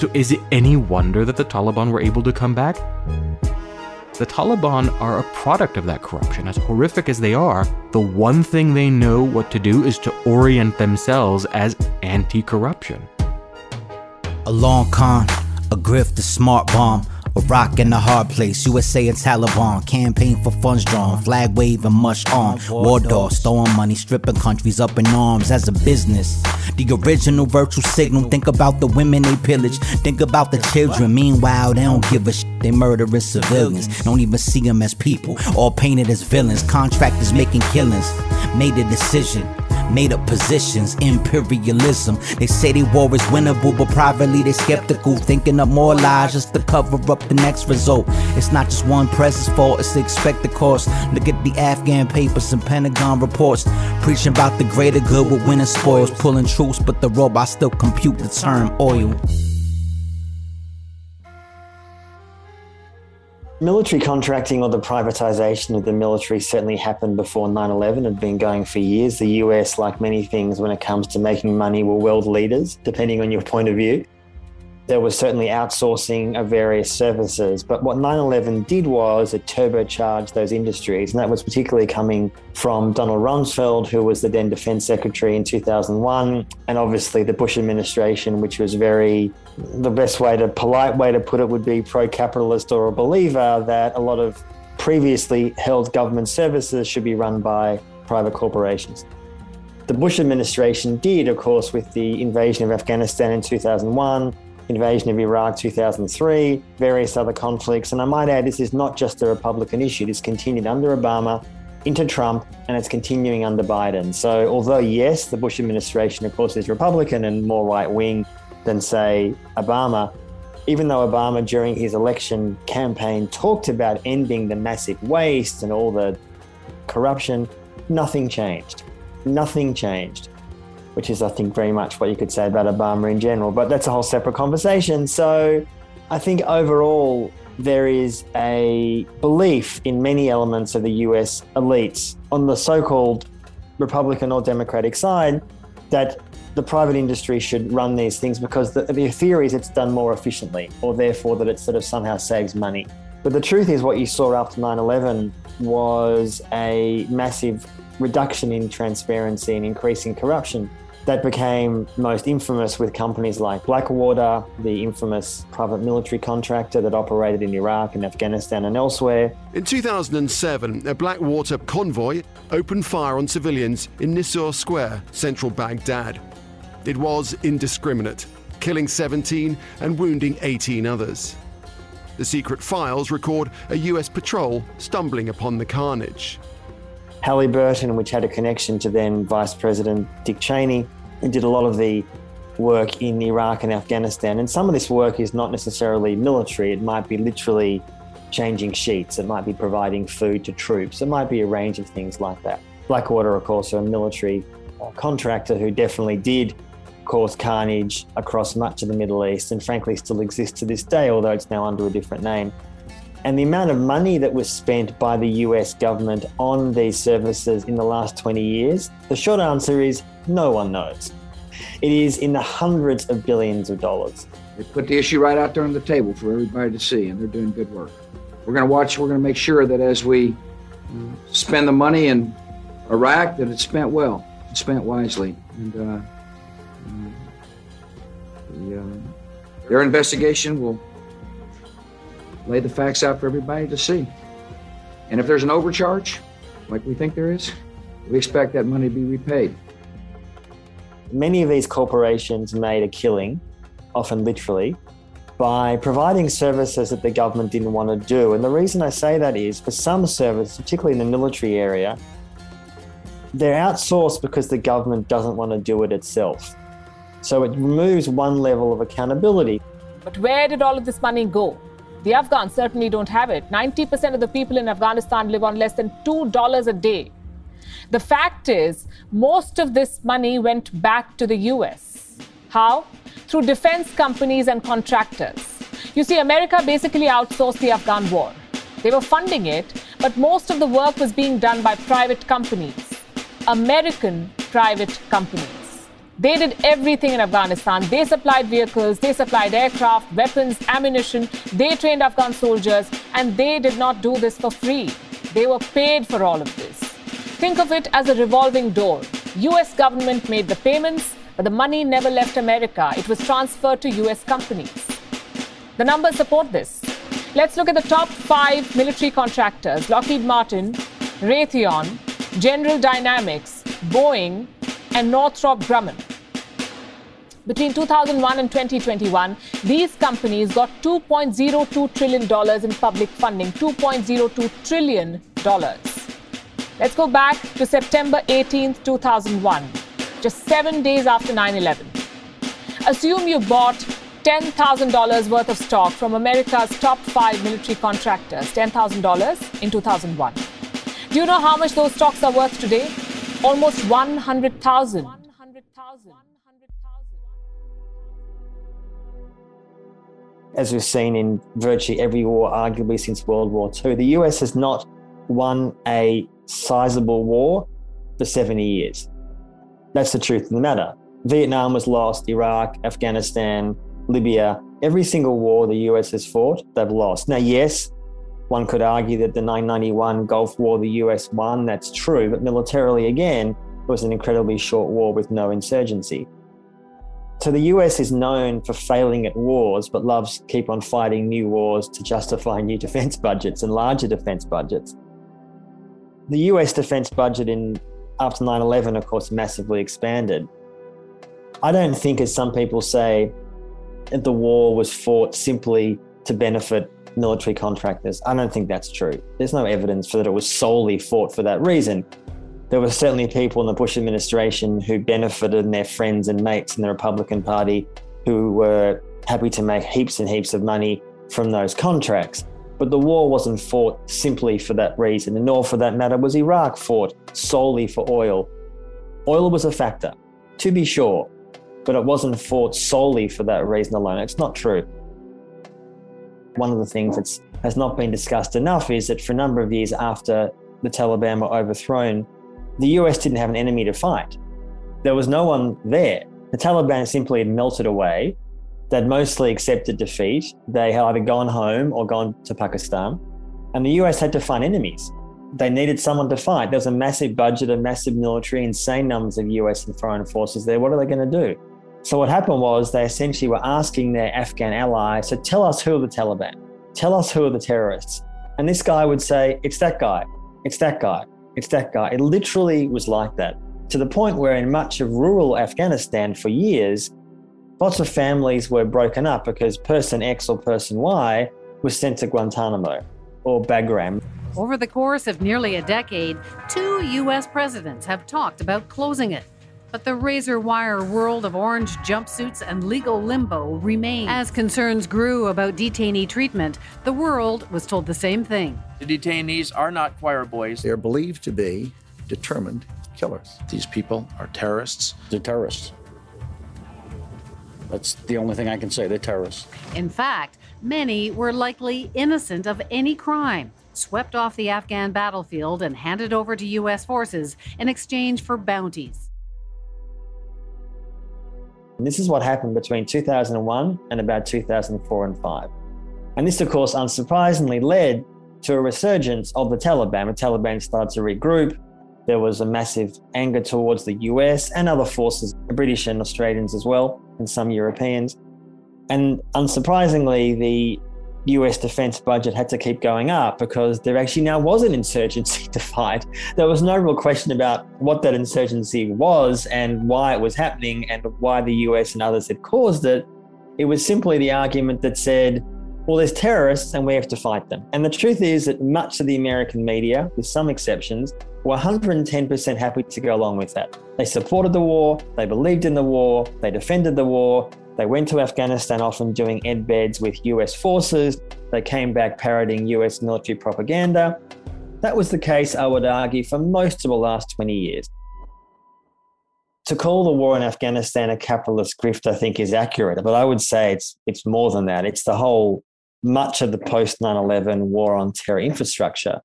So, is it any wonder that the Taliban were able to come back? The Taliban are a product of that corruption. As horrific as they are, the one thing they know what to do is to orient themselves as anti corruption. A long con, a grift, a smart bomb. A rock in a hard place, USA and Taliban. Campaign for funds drawn, flag waving, mush on. War dogs, throwing money, stripping countries up in arms as a business. The original virtual signal, think about the women they pillage, think about the children. Meanwhile, they don't give a shit, they murdering civilians. Don't even see them as people, all painted as villains. Contractors making killings, made a decision Made up positions, imperialism. They say the war is winnable, but privately they're skeptical, thinking up more lies just to cover up the next result. It's not just one press's fault, it's the expected course. Look at the Afghan papers and Pentagon reports, preaching about the greater good with winning spoils, pulling troops, but the robots still compute the term oil. Military contracting or the privatization of the military certainly happened before 9 11, had been going for years. The US, like many things when it comes to making money, were world leaders, depending on your point of view. There was certainly outsourcing of various services, but what 9 11 did was it turbocharged those industries. And that was particularly coming from Donald Rumsfeld, who was the then defense secretary in 2001, and obviously the Bush administration, which was very the best way to polite way to put it would be pro-capitalist or a believer that a lot of previously held government services should be run by private corporations. The Bush administration did, of course, with the invasion of Afghanistan in 2001, invasion of Iraq 2003, various other conflicts. And I might add, this is not just a Republican issue. It's continued under Obama, into Trump, and it's continuing under Biden. So, although, yes, the Bush administration, of course, is Republican and more right wing than, say, Obama. Even though Obama, during his election campaign, talked about ending the massive waste and all the corruption, nothing changed. Nothing changed, which is, I think, very much what you could say about Obama in general. But that's a whole separate conversation. So I think overall, there is a belief in many elements of the US elites on the so called Republican or Democratic side that the private industry should run these things because the, the theory is it's done more efficiently, or therefore that it sort of somehow saves money. But the truth is, what you saw after 9 11 was a massive reduction in transparency and increasing corruption that became most infamous with companies like Blackwater, the infamous private military contractor that operated in Iraq and Afghanistan and elsewhere. In 2007, a Blackwater convoy opened fire on civilians in Nisour Square, central Baghdad. It was indiscriminate, killing 17 and wounding 18 others. The secret files record a US patrol stumbling upon the carnage. Halliburton, which had a connection to then Vice President Dick Cheney, did a lot of the work in Iraq and Afghanistan. And some of this work is not necessarily military, it might be literally changing sheets, it might be providing food to troops, it might be a range of things like that. Blackwater, of course, a military uh, contractor who definitely did cause carnage across much of the Middle East and frankly still exists to this day, although it's now under a different name. And the amount of money that was spent by the US government on these services in the last 20 years, the short answer is no one knows. It is in the hundreds of billions of dollars. They put the issue right out there on the table for everybody to see, and they're doing good work. We're going to watch, we're going to make sure that as we spend the money in Iraq, that it's spent well, it's spent wisely. And uh, the, uh, their investigation will lay the facts out for everybody to see. And if there's an overcharge, like we think there is, we expect that money to be repaid. Many of these corporations made a killing, often literally, by providing services that the government didn't want to do. And the reason I say that is for some services, particularly in the military area, they're outsourced because the government doesn't want to do it itself. So it removes one level of accountability. But where did all of this money go? The Afghans certainly don't have it. 90% of the people in Afghanistan live on less than $2 a day. The fact is, most of this money went back to the US. How? Through defense companies and contractors. You see, America basically outsourced the Afghan war. They were funding it, but most of the work was being done by private companies, American private companies. They did everything in Afghanistan. They supplied vehicles, they supplied aircraft, weapons, ammunition. They trained Afghan soldiers, and they did not do this for free. They were paid for all of this. Think of it as a revolving door. US government made the payments, but the money never left America. It was transferred to US companies. The numbers support this. Let's look at the top five military contractors Lockheed Martin, Raytheon, General Dynamics, Boeing, and Northrop Grumman. Between 2001 and 2021, these companies got $2.02 trillion in public funding. $2.02 trillion. Let's go back to September 18, 2001. just seven days after 9 11. Assume you bought $10,000 worth of stock from America's top five military contractors, $10,000 in 2001. Do you know how much those stocks are worth today? Almost 100,000. As we've seen in virtually every war, arguably since World War II, the US has not won a sizable war for 70 years. That's the truth of the matter. Vietnam was lost, Iraq, Afghanistan, Libya, every single war the US has fought, they've lost. Now, yes, one could argue that the 991 Gulf War the US won, that's true, but militarily, again, it was an incredibly short war with no insurgency. So the US is known for failing at wars, but loves to keep on fighting new wars to justify new defense budgets and larger defense budgets. The US defense budget in after 9/11, of course, massively expanded. I don't think, as some people say, that the war was fought simply to benefit military contractors. I don't think that's true. There's no evidence for that it was solely fought for that reason. There were certainly people in the Bush administration who benefited and their friends and mates in the Republican Party who were happy to make heaps and heaps of money from those contracts. But the war wasn't fought simply for that reason, and nor for that matter was Iraq fought solely for oil. Oil was a factor, to be sure, but it wasn't fought solely for that reason alone. It's not true. One of the things that has not been discussed enough is that for a number of years after the Taliban were overthrown, the US didn't have an enemy to fight. There was no one there. The Taliban simply had melted away. They'd mostly accepted defeat. They had either gone home or gone to Pakistan. And the US had to find enemies. They needed someone to fight. There was a massive budget, a massive military, insane numbers of US and foreign forces there. What are they going to do? So what happened was they essentially were asking their Afghan allies, so tell us who are the Taliban, tell us who are the terrorists. And this guy would say, it's that guy, it's that guy, it's that guy. It literally was like that to the point where in much of rural Afghanistan for years, lots of families were broken up because person X or person Y was sent to Guantanamo or Bagram. Over the course of nearly a decade, two U.S. presidents have talked about closing it. But the razor wire world of orange jumpsuits and legal limbo remained. As concerns grew about detainee treatment, the world was told the same thing. The detainees are not choir boys. They're believed to be determined killers. These people are terrorists. They're terrorists. That's the only thing I can say. They're terrorists. In fact, many were likely innocent of any crime, swept off the Afghan battlefield and handed over to U.S. forces in exchange for bounties. And this is what happened between 2001 and about 2004 and 5. And this, of course, unsurprisingly led to a resurgence of the Taliban. The Taliban started to regroup. There was a massive anger towards the US and other forces, British and Australians as well, and some Europeans. And unsurprisingly, the US defense budget had to keep going up because there actually now was an insurgency to fight. There was no real question about what that insurgency was and why it was happening and why the US and others had caused it. It was simply the argument that said, well, there's terrorists and we have to fight them. And the truth is that much of the American media, with some exceptions, were 110% happy to go along with that. They supported the war, they believed in the war, they defended the war, they went to Afghanistan often doing embeds with US forces. They came back parroting US military propaganda. That was the case, I would argue, for most of the last 20 years. To call the war in Afghanistan a capitalist grift, I think, is accurate, but I would say it's, it's more than that. It's the whole, much of the post 9 11 war on terror infrastructure.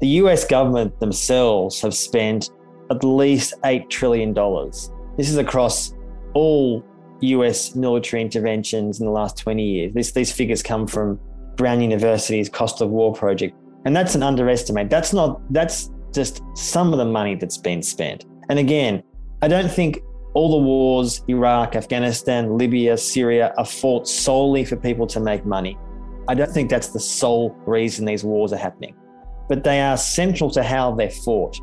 The US government themselves have spent at least $8 trillion. This is across all US military interventions in the last 20 years. This, these figures come from Brown University's cost of war project. And that's an underestimate. That's not, that's just some of the money that's been spent. And again, I don't think all the wars, Iraq, Afghanistan, Libya, Syria, are fought solely for people to make money. I don't think that's the sole reason these wars are happening, but they are central to how they're fought.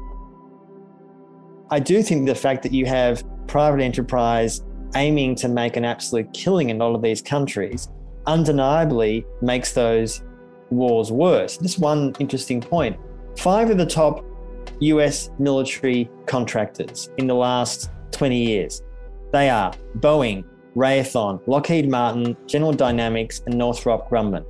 I do think the fact that you have private enterprise aiming to make an absolute killing in all of these countries undeniably makes those wars worse. Just one interesting point five of the top US military contractors in the last 20 years. They are Boeing, Raytheon, Lockheed Martin, General Dynamics, and Northrop Grumman.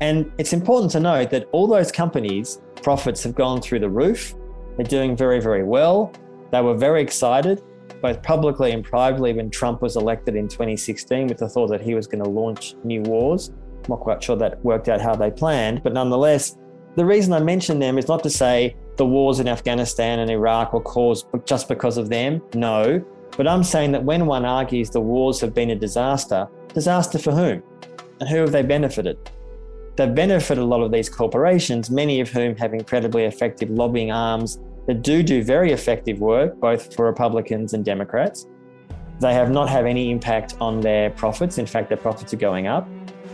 And it's important to note that all those companies' profits have gone through the roof. They're doing very, very well. They were very excited, both publicly and privately, when Trump was elected in 2016 with the thought that he was going to launch new wars. I'm not quite sure that worked out how they planned, but nonetheless, the reason I mention them is not to say the wars in Afghanistan and Iraq were caused just because of them. No. But I'm saying that when one argues the wars have been a disaster, disaster for whom? And who have they benefited? They've benefited a lot of these corporations, many of whom have incredibly effective lobbying arms that do do very effective work, both for Republicans and Democrats. They have not had any impact on their profits. In fact, their profits are going up.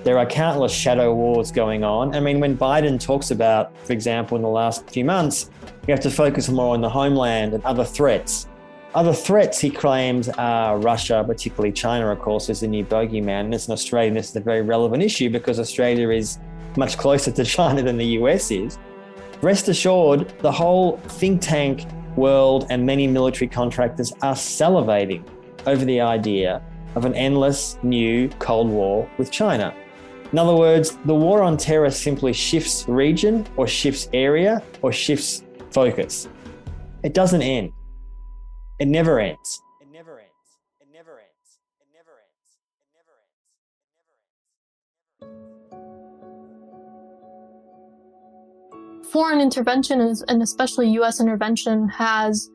There are countless shadow wars going on. I mean, when Biden talks about, for example, in the last few months, we have to focus more on the homeland and other threats. Other threats he claims are Russia, particularly China, of course, is the new bogeyman. And as an Australian, this is a very relevant issue because Australia is much closer to China than the US is. Rest assured, the whole think tank world and many military contractors are salivating over the idea of an endless new Cold War with China. In other words, the war on terror simply shifts region or shifts area or shifts focus. It doesn't end. It never ends. It never ends. It never ends. It never ends. It never ends. Foreign intervention and especially US intervention has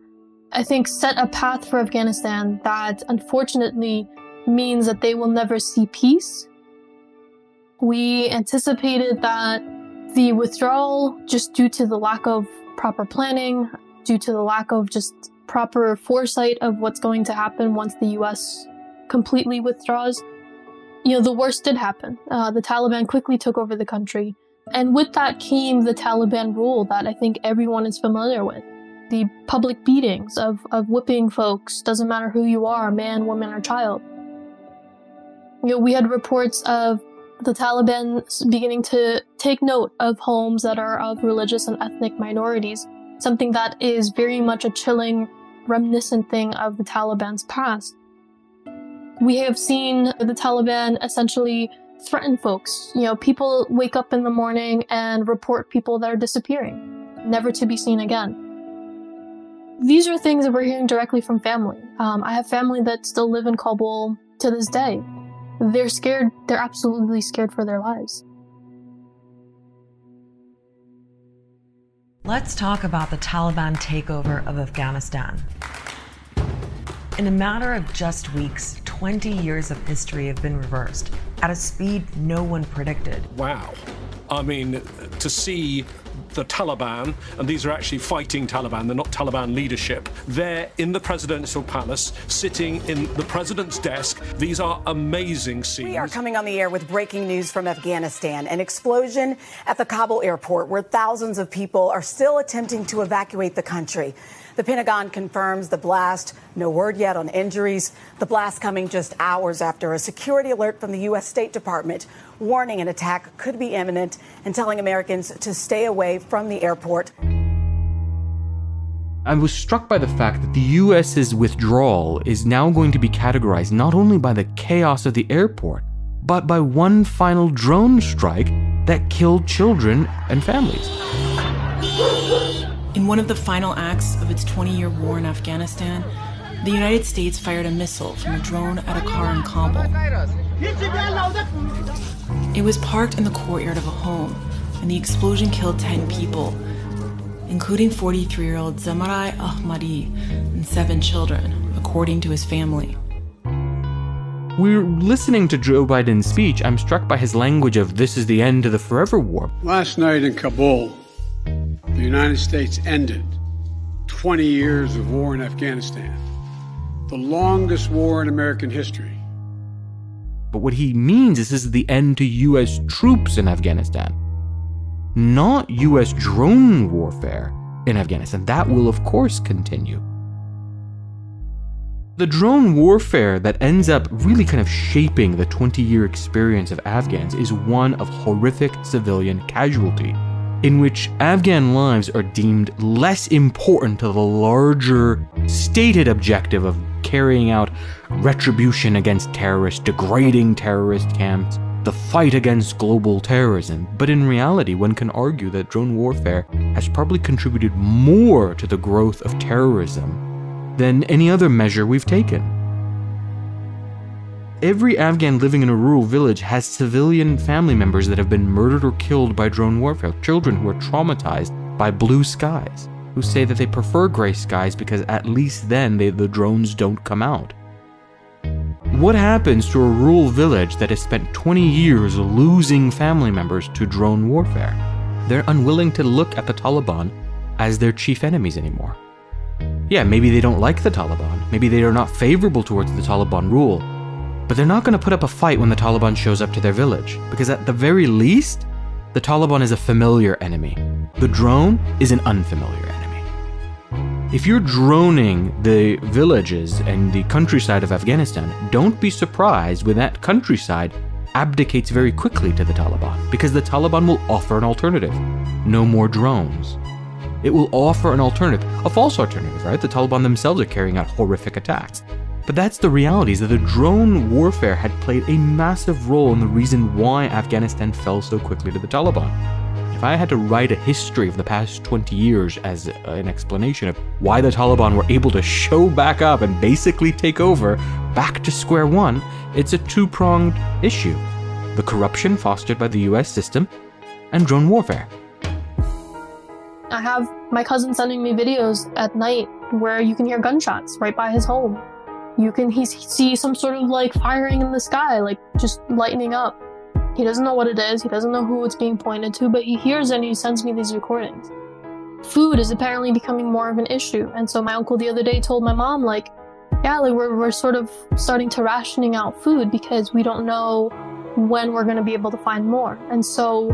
I think set a path for Afghanistan that unfortunately means that they will never see peace we anticipated that the withdrawal, just due to the lack of proper planning, due to the lack of just proper foresight of what's going to happen once the US completely withdraws, you know, the worst did happen. Uh, the Taliban quickly took over the country. And with that came the Taliban rule that I think everyone is familiar with. The public beatings of, of whipping folks, doesn't matter who you are, man, woman, or child. You know, we had reports of the Taliban beginning to take note of homes that are of religious and ethnic minorities, something that is very much a chilling, reminiscent thing of the Taliban's past. We have seen the Taliban essentially threaten folks. You know, people wake up in the morning and report people that are disappearing, never to be seen again. These are things that we're hearing directly from family. Um, I have family that still live in Kabul to this day. They're scared. They're absolutely scared for their lives. Let's talk about the Taliban takeover of Afghanistan. In a matter of just weeks, 20 years of history have been reversed at a speed no one predicted. Wow. I mean, to see the Taliban, and these are actually fighting Taliban, they're not Taliban leadership. They're in the presidential palace, sitting in the president's desk. These are amazing scenes. We are coming on the air with breaking news from Afghanistan an explosion at the Kabul airport where thousands of people are still attempting to evacuate the country. The Pentagon confirms the blast. No word yet on injuries. The blast coming just hours after a security alert from the U.S. State Department warning an attack could be imminent and telling Americans to stay away from the airport. I was struck by the fact that the US's withdrawal is now going to be categorized not only by the chaos of the airport, but by one final drone strike that killed children and families. In one of the final acts of its 20 year war in Afghanistan, the United States fired a missile from a drone at a car in Kabul. It was parked in the courtyard of a home, and the explosion killed 10 people, including 43 year old Zemari Ahmadi and seven children, according to his family. We're listening to Joe Biden's speech. I'm struck by his language of this is the end of the forever war. Last night in Kabul, the United States ended 20 years of war in Afghanistan, the longest war in American history. But what he means is this is the end to US troops in Afghanistan, not US drone warfare in Afghanistan. That will, of course, continue. The drone warfare that ends up really kind of shaping the 20 year experience of Afghans is one of horrific civilian casualty in which Afghan lives are deemed less important to the larger stated objective of carrying out retribution against terrorists, degrading terrorist camps, the fight against global terrorism. But in reality, one can argue that drone warfare has probably contributed more to the growth of terrorism than any other measure we've taken. Every Afghan living in a rural village has civilian family members that have been murdered or killed by drone warfare, children who are traumatized by blue skies, who say that they prefer gray skies because at least then they, the drones don't come out. What happens to a rural village that has spent 20 years losing family members to drone warfare? They're unwilling to look at the Taliban as their chief enemies anymore. Yeah, maybe they don't like the Taliban, maybe they are not favorable towards the Taliban rule, but they're not going to put up a fight when the Taliban shows up to their village, because at the very least, the Taliban is a familiar enemy. The drone is an unfamiliar enemy. If you're droning the villages and the countryside of Afghanistan, don't be surprised when that countryside abdicates very quickly to the Taliban, because the Taliban will offer an alternative. No more drones. It will offer an alternative, a false alternative, right? The Taliban themselves are carrying out horrific attacks. But that's the reality is that the drone warfare had played a massive role in the reason why Afghanistan fell so quickly to the Taliban. If I had to write a history of the past 20 years as uh, an explanation of why the Taliban were able to show back up and basically take over back to square one, it's a two pronged issue the corruption fostered by the US system and drone warfare. I have my cousin sending me videos at night where you can hear gunshots right by his home you can he see some sort of like firing in the sky, like just lightening up. He doesn't know what it is, he doesn't know who it's being pointed to, but he hears it and he sends me these recordings. Food is apparently becoming more of an issue, and so my uncle the other day told my mom, like, yeah, like we're, we're sort of starting to rationing out food because we don't know when we're going to be able to find more. And so,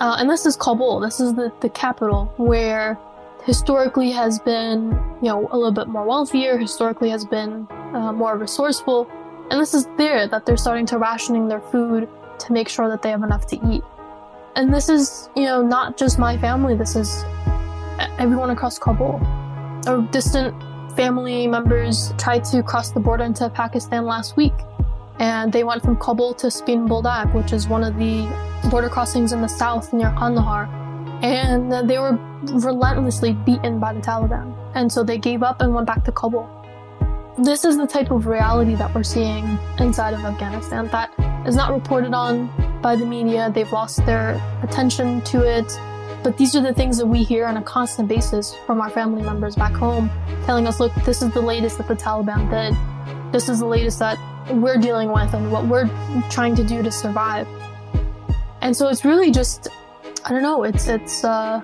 uh, and this is Kabul, this is the, the capital where historically has been, you know, a little bit more wealthier, historically has been uh, more resourceful. And this is there that they're starting to rationing their food to make sure that they have enough to eat. And this is, you know, not just my family, this is everyone across Kabul. Our distant family members tried to cross the border into Pakistan last week. And they went from Kabul to Spin Boldak, which is one of the border crossings in the south near Kandahar. And they were relentlessly beaten by the Taliban. And so they gave up and went back to Kabul. This is the type of reality that we're seeing inside of Afghanistan that is not reported on by the media. They've lost their attention to it. But these are the things that we hear on a constant basis from our family members back home, telling us, look, this is the latest that the Taliban did. This is the latest that we're dealing with and what we're trying to do to survive. And so it's really just, I don't know, it's, it's, uh,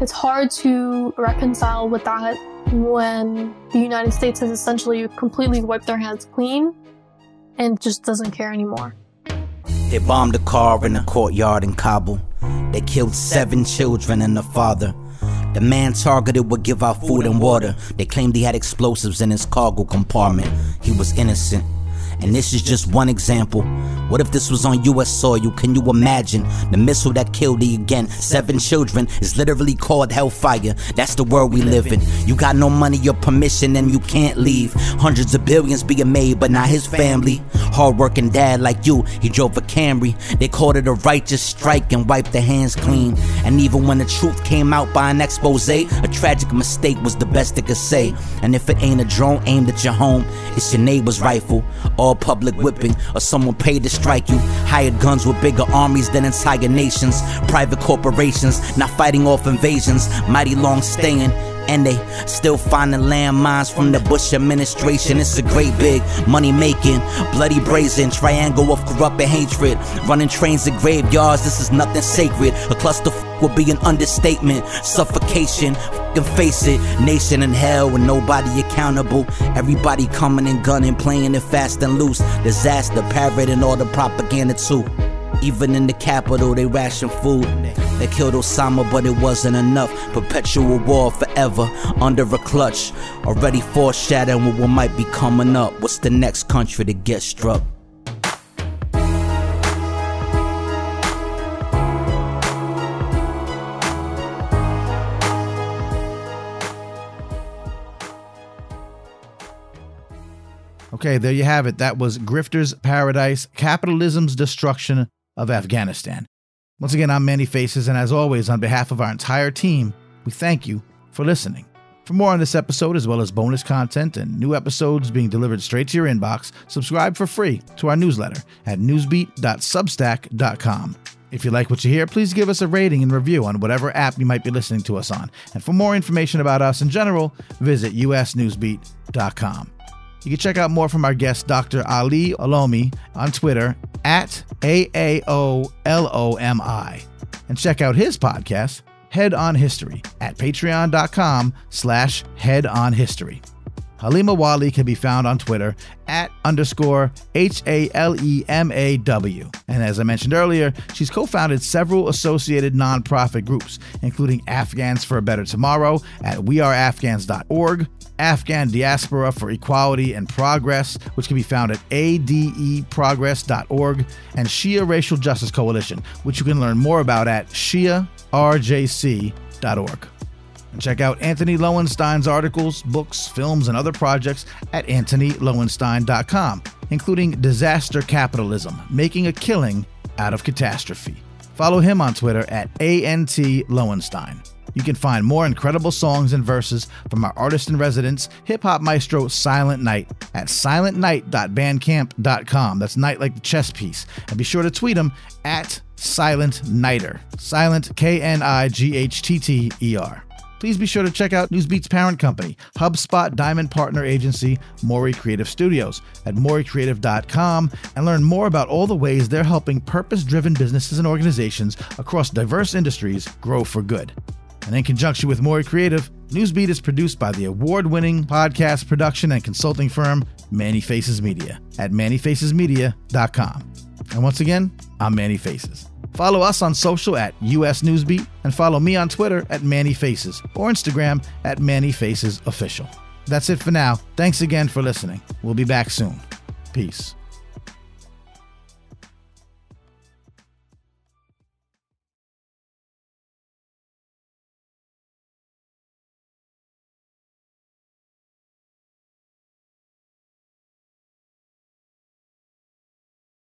it's hard to reconcile with that when the United States has essentially completely wiped their hands clean and just doesn't care anymore. They bombed a car in a courtyard in Kabul. They killed seven children and a father. The man targeted would give out food and water. They claimed he had explosives in his cargo compartment. He was innocent. And this is just one example. What if this was on US soil? Can you imagine? The missile that killed the again seven children is literally called hellfire. That's the world we live in. You got no money or permission and you can't leave. Hundreds of billions being made, but not his family. Hardworking dad like you, he drove a Camry. They called it a righteous strike and wiped their hands clean. And even when the truth came out by an expose, a tragic mistake was the best they could say. And if it ain't a drone aimed at your home, it's your neighbor's rifle all public whipping, or someone paid to strike you. Hired guns with bigger armies than entire nations. Private corporations not fighting off invasions, mighty long staying. And they still finding landmines from the Bush administration. It's a great big money making, bloody brazen triangle of corrupt hatred. Running trains to graveyards, this is nothing sacred. A cluster would be an understatement. Suffocation, can face it. Nation in hell with nobody accountable. Everybody coming and gunning, playing it fast and loose. Disaster, parroting all the propaganda too. Even in the capital, they ration food. They killed Osama, but it wasn't enough. Perpetual war forever under a clutch. Already foreshadowing what might be coming up. What's the next country to get struck? Okay, there you have it. That was Grifter's Paradise Capitalism's Destruction of Afghanistan. Once again, I'm Manny Faces, and as always, on behalf of our entire team, we thank you for listening. For more on this episode, as well as bonus content and new episodes being delivered straight to your inbox, subscribe for free to our newsletter at newsbeat.substack.com. If you like what you hear, please give us a rating and review on whatever app you might be listening to us on. And for more information about us in general, visit usnewsbeat.com. You can check out more from our guest, Dr. Ali Olomi, on Twitter at AAOLOMI. And check out his podcast, Head on History at patreon.com slash head on history. Halema Wali can be found on Twitter at underscore H A L E M A W. And as I mentioned earlier, she's co founded several associated nonprofit groups, including Afghans for a Better Tomorrow at weareafghans.org, Afghan Diaspora for Equality and Progress, which can be found at adeprogress.org, and Shia Racial Justice Coalition, which you can learn more about at shiarjc.org. Check out Antony Loewenstein's articles, books, films, and other projects at antonyloewenstein.com, including Disaster Capitalism Making a Killing Out of Catastrophe. Follow him on Twitter at ANT Loewenstein. You can find more incredible songs and verses from our artist in residence, hip hop maestro Silent Knight at silentknight.bandcamp.com. That's knight like the chess piece. And be sure to tweet him at Silent Knighter. Silent K N I G H T T E R please be sure to check out Newsbeat's parent company, HubSpot Diamond Partner Agency, Morey Creative Studios, at moreycreative.com and learn more about all the ways they're helping purpose driven businesses and organizations across diverse industries grow for good. And in conjunction with Morey Creative, Newsbeat is produced by the award winning podcast production and consulting firm Manny Faces Media at mannyfacesmedia.com. And once again, I'm Manny Faces. Follow us on social at US Newsbeat and follow me on Twitter at Manny Faces or Instagram at Manny Faces Official. That's it for now. Thanks again for listening. We'll be back soon. Peace.